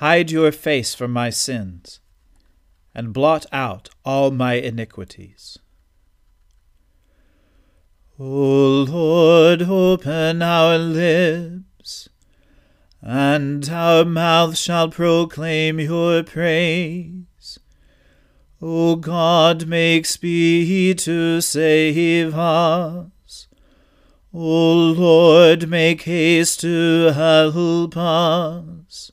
Hide your face from my sins, and blot out all my iniquities. O Lord, open our lips, and our mouth shall proclaim your praise. O God, make speed to save us. O Lord, make haste to help us.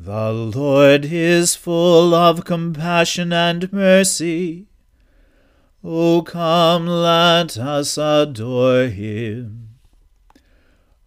The Lord is full of compassion and mercy. O come, let us adore him.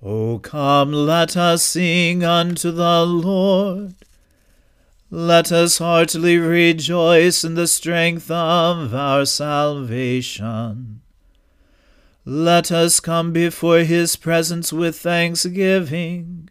O come, let us sing unto the Lord. Let us heartily rejoice in the strength of our salvation. Let us come before his presence with thanksgiving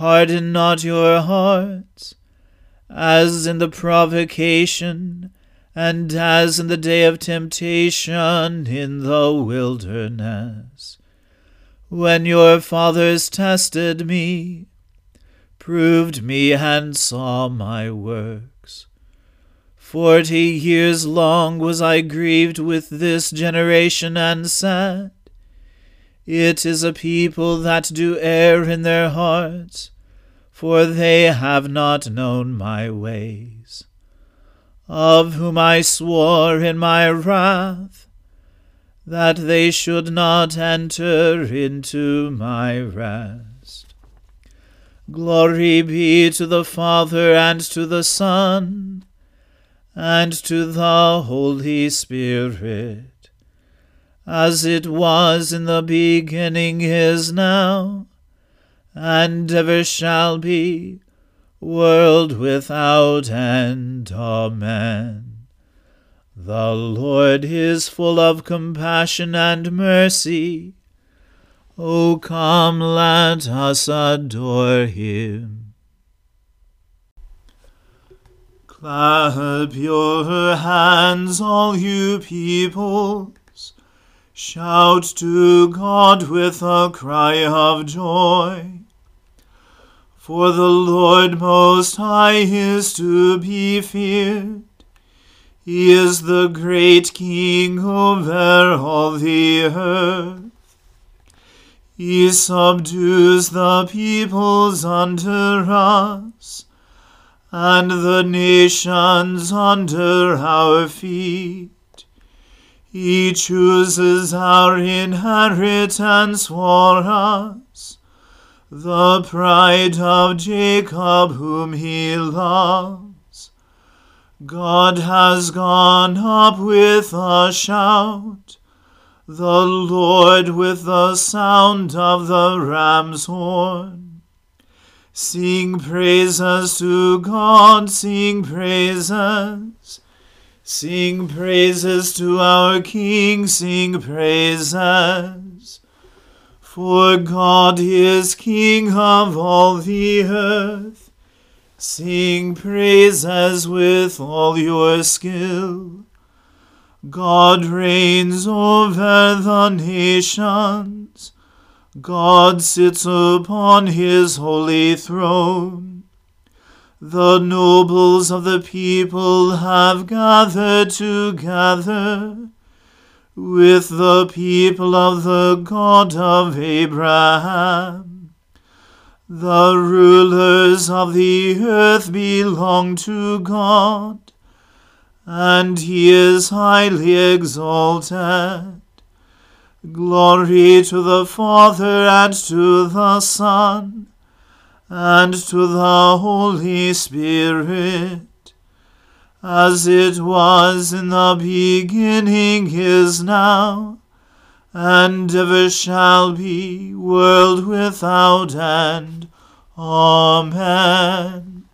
Harden not your hearts, as in the provocation, and as in the day of temptation in the wilderness, when your fathers tested me, proved me, and saw my works. Forty years long was I grieved with this generation, and said, it is a people that do err in their hearts, for they have not known my ways. Of whom I swore in my wrath, that they should not enter into my rest. Glory be to the Father and to the Son and to the Holy Spirit as it was in the beginning is now, and ever shall be, world without end. Amen. The Lord is full of compassion and mercy. O come, let us adore him. Clap your hands, all you people. Shout to God with a cry of joy. For the Lord Most High is to be feared. He is the great King over all the earth. He subdues the peoples under us, and the nations under our feet. He chooses our inheritance for us, the pride of Jacob whom he loves. God has gone up with a shout, the Lord with the sound of the ram's horn. Sing praises to God, sing praises. Sing praises to our King, sing praises. For God is King of all the earth. Sing praises with all your skill. God reigns over the nations. God sits upon his holy throne. The nobles of the people have gathered together with the people of the God of Abraham. The rulers of the earth belong to God, and he is highly exalted. Glory to the Father and to the Son and to the Holy Spirit as it was in the beginning is now, and ever shall be, world without end. Amen.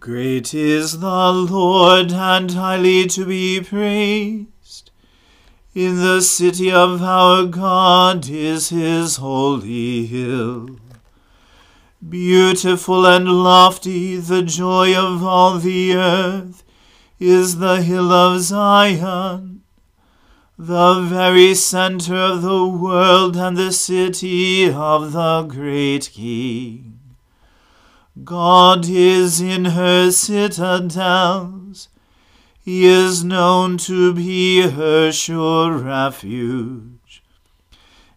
Great is the Lord, and highly to be praised. In the city of our God is his holy hill. Beautiful and lofty, the joy of all the earth, is the hill of Zion, the very center of the world and the city of the great King. God is in her citadels. He is known to be her sure refuge.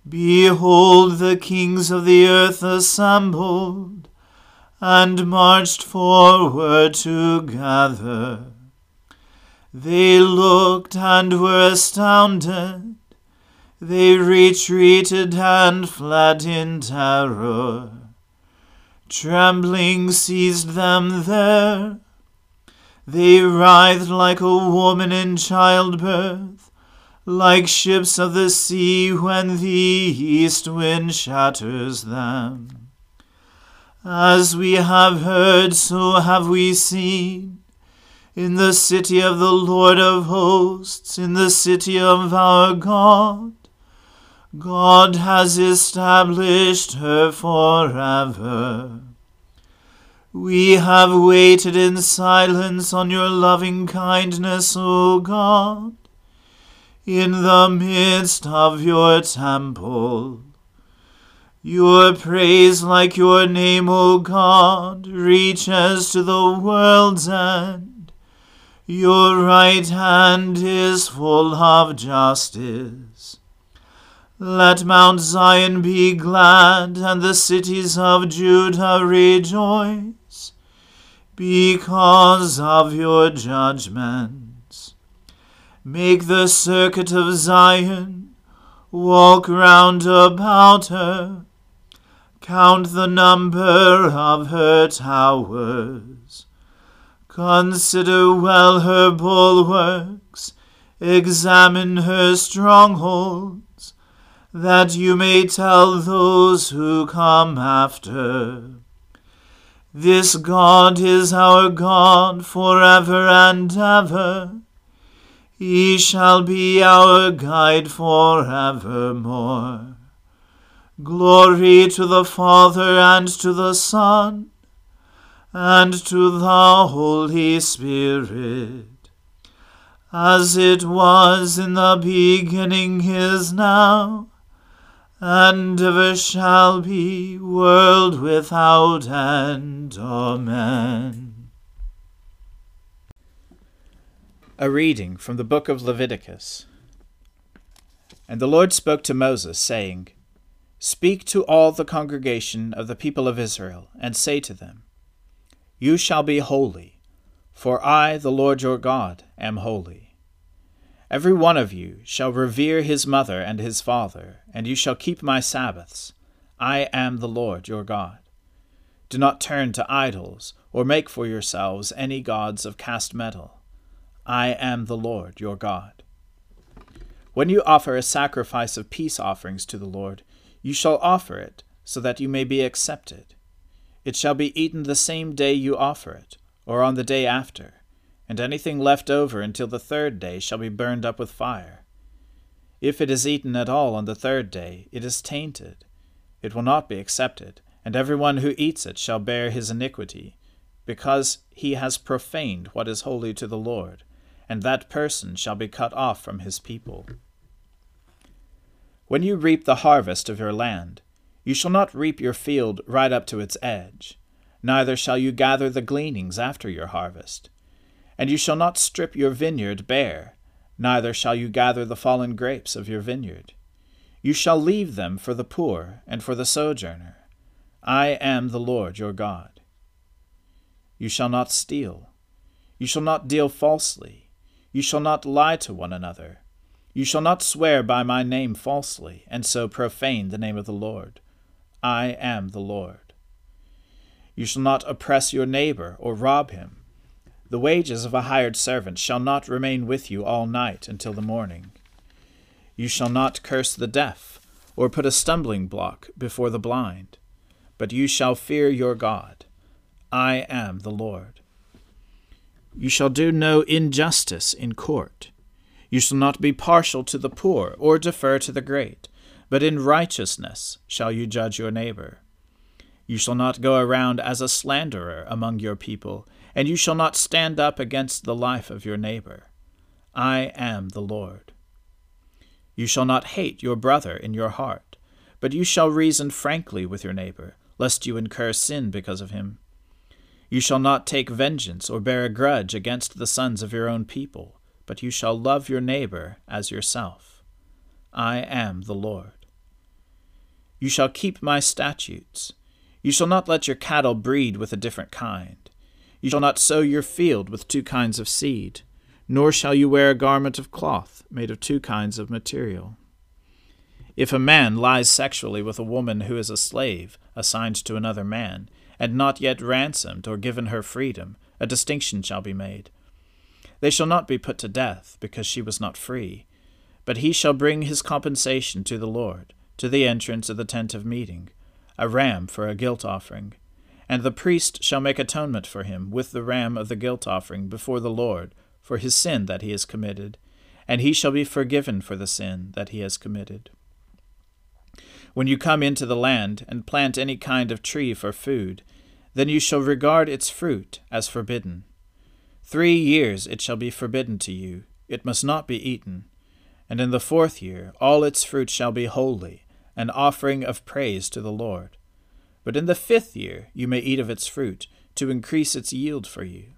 Behold, the kings of the earth assembled and marched forward together. They looked and were astounded. They retreated and fled in terror. Trembling seized them there. They writhed like a woman in childbirth like ships of the sea when the east wind shatters them. As we have heard, so have we seen. In the city of the Lord of hosts, in the city of our God, God has established her forever. We have waited in silence on your loving kindness, O God in the midst of your temple. Your praise, like your name, O God, reaches to the world's end. Your right hand is full of justice. Let Mount Zion be glad, and the cities of Judah rejoice, because of your judgment. Make the circuit of Zion, walk round about her, count the number of her towers. Consider well her bulwarks, examine her strongholds, that you may tell those who come after. This God is our God forever and ever. He shall be our guide forevermore. Glory to the Father and to the Son and to the Holy Spirit, as it was in the beginning is now, and ever shall be, world without end. Amen. A reading from the book of Leviticus. And the Lord spoke to Moses, saying, Speak to all the congregation of the people of Israel, and say to them, You shall be holy, for I, the Lord your God, am holy. Every one of you shall revere his mother and his father, and you shall keep my Sabbaths. I am the Lord your God. Do not turn to idols, or make for yourselves any gods of cast metal. I am the Lord your God. When you offer a sacrifice of peace offerings to the Lord, you shall offer it, so that you may be accepted. It shall be eaten the same day you offer it, or on the day after, and anything left over until the third day shall be burned up with fire. If it is eaten at all on the third day, it is tainted. It will not be accepted, and every one who eats it shall bear his iniquity, because he has profaned what is holy to the Lord, and that person shall be cut off from his people. When you reap the harvest of your land, you shall not reap your field right up to its edge, neither shall you gather the gleanings after your harvest. And you shall not strip your vineyard bare, neither shall you gather the fallen grapes of your vineyard. You shall leave them for the poor and for the sojourner. I am the Lord your God. You shall not steal. You shall not deal falsely. You shall not lie to one another. You shall not swear by my name falsely, and so profane the name of the Lord. I am the Lord. You shall not oppress your neighbor or rob him. The wages of a hired servant shall not remain with you all night until the morning. You shall not curse the deaf, or put a stumbling block before the blind, but you shall fear your God. I am the Lord. You shall do no injustice in court. You shall not be partial to the poor, or defer to the great, but in righteousness shall you judge your neighbor. You shall not go around as a slanderer among your people, and you shall not stand up against the life of your neighbor. I am the Lord. You shall not hate your brother in your heart, but you shall reason frankly with your neighbor, lest you incur sin because of him. You shall not take vengeance or bear a grudge against the sons of your own people, but you shall love your neighbor as yourself. I am the Lord. You shall keep my statutes. You shall not let your cattle breed with a different kind. You shall not sow your field with two kinds of seed, nor shall you wear a garment of cloth made of two kinds of material. If a man lies sexually with a woman who is a slave assigned to another man, and not yet ransomed or given her freedom, a distinction shall be made. They shall not be put to death, because she was not free, but he shall bring his compensation to the Lord, to the entrance of the tent of meeting, a ram for a guilt offering and the priest shall make atonement for him with the ram of the guilt offering before the Lord for his sin that he has committed, and he shall be forgiven for the sin that he has committed. When you come into the land and plant any kind of tree for food, then you shall regard its fruit as forbidden. Three years it shall be forbidden to you, it must not be eaten. And in the fourth year all its fruit shall be holy, an offering of praise to the Lord. But in the fifth year you may eat of its fruit, to increase its yield for you.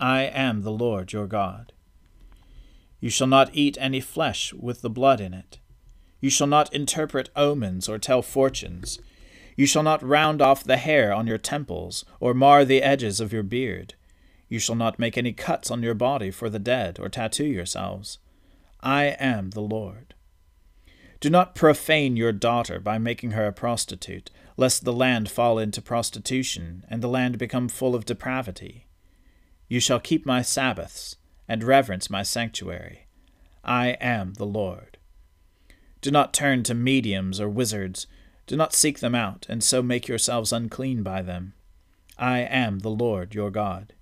I am the Lord your God. You shall not eat any flesh with the blood in it. You shall not interpret omens or tell fortunes. You shall not round off the hair on your temples, or mar the edges of your beard. You shall not make any cuts on your body for the dead, or tattoo yourselves. I am the Lord. Do not profane your daughter by making her a prostitute, lest the land fall into prostitution, and the land become full of depravity. You shall keep my Sabbaths, and reverence my sanctuary. I am the Lord. Do not turn to mediums or wizards. Do not seek them out, and so make yourselves unclean by them. I am the Lord your God.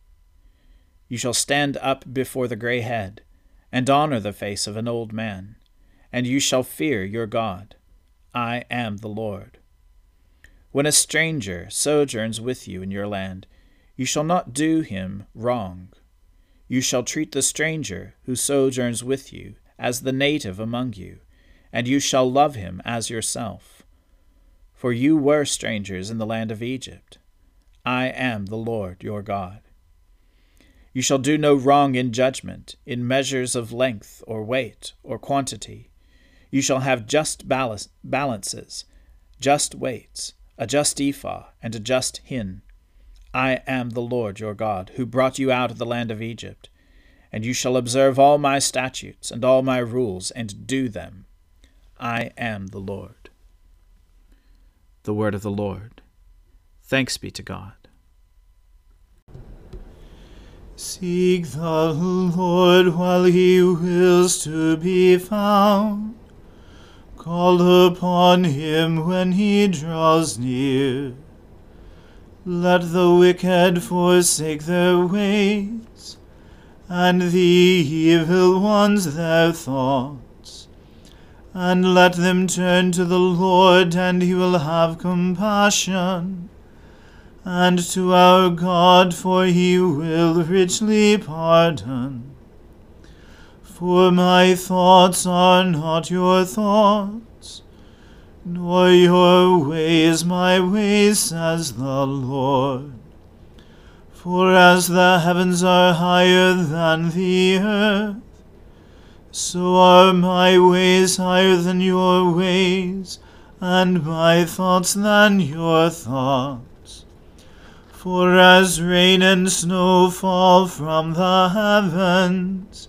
You shall stand up before the grey head, and honor the face of an old man, and you shall fear your God. I am the Lord. When a stranger sojourns with you in your land, you shall not do him wrong. You shall treat the stranger who sojourns with you as the native among you, and you shall love him as yourself. For you were strangers in the land of Egypt. I am the Lord your God. You shall do no wrong in judgment, in measures of length or weight or quantity. You shall have just balances, just weights a just ephah, and a just hin. I am the Lord your God, who brought you out of the land of Egypt. And you shall observe all my statutes and all my rules, and do them. I am the Lord. The word of the Lord. Thanks be to God. Seek the Lord while he wills to be found. Call upon him when he draws near. Let the wicked forsake their ways, and the evil ones their thoughts. And let them turn to the Lord, and he will have compassion. And to our God, for he will richly pardon. For my thoughts are not your thoughts, nor your ways my ways, says the Lord. For as the heavens are higher than the earth, so are my ways higher than your ways, and my thoughts than your thoughts. For as rain and snow fall from the heavens,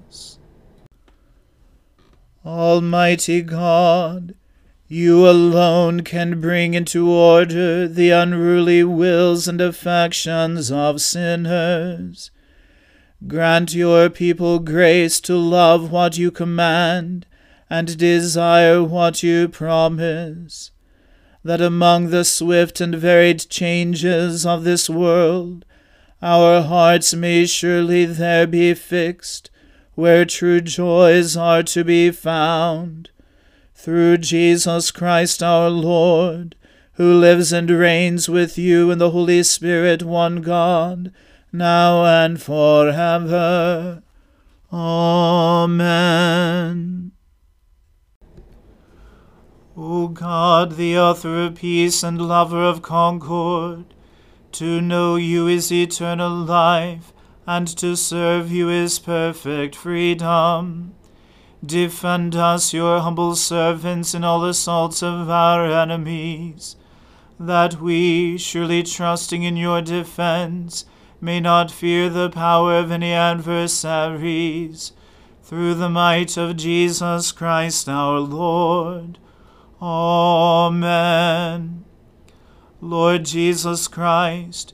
Almighty God, you alone can bring into order the unruly wills and affections of sinners. Grant your people grace to love what you command and desire what you promise, that among the swift and varied changes of this world our hearts may surely there be fixed, where true joys are to be found through Jesus Christ our Lord, who lives and reigns with you in the Holy Spirit, one God, now and forever. Amen. O God, the author of peace and lover of concord, to know you is eternal life, and to serve you is perfect freedom. Defend us, your humble servants, in all assaults of our enemies, that we, surely trusting in your defense, may not fear the power of any adversaries. Through the might of Jesus Christ our Lord. Amen. Lord Jesus Christ,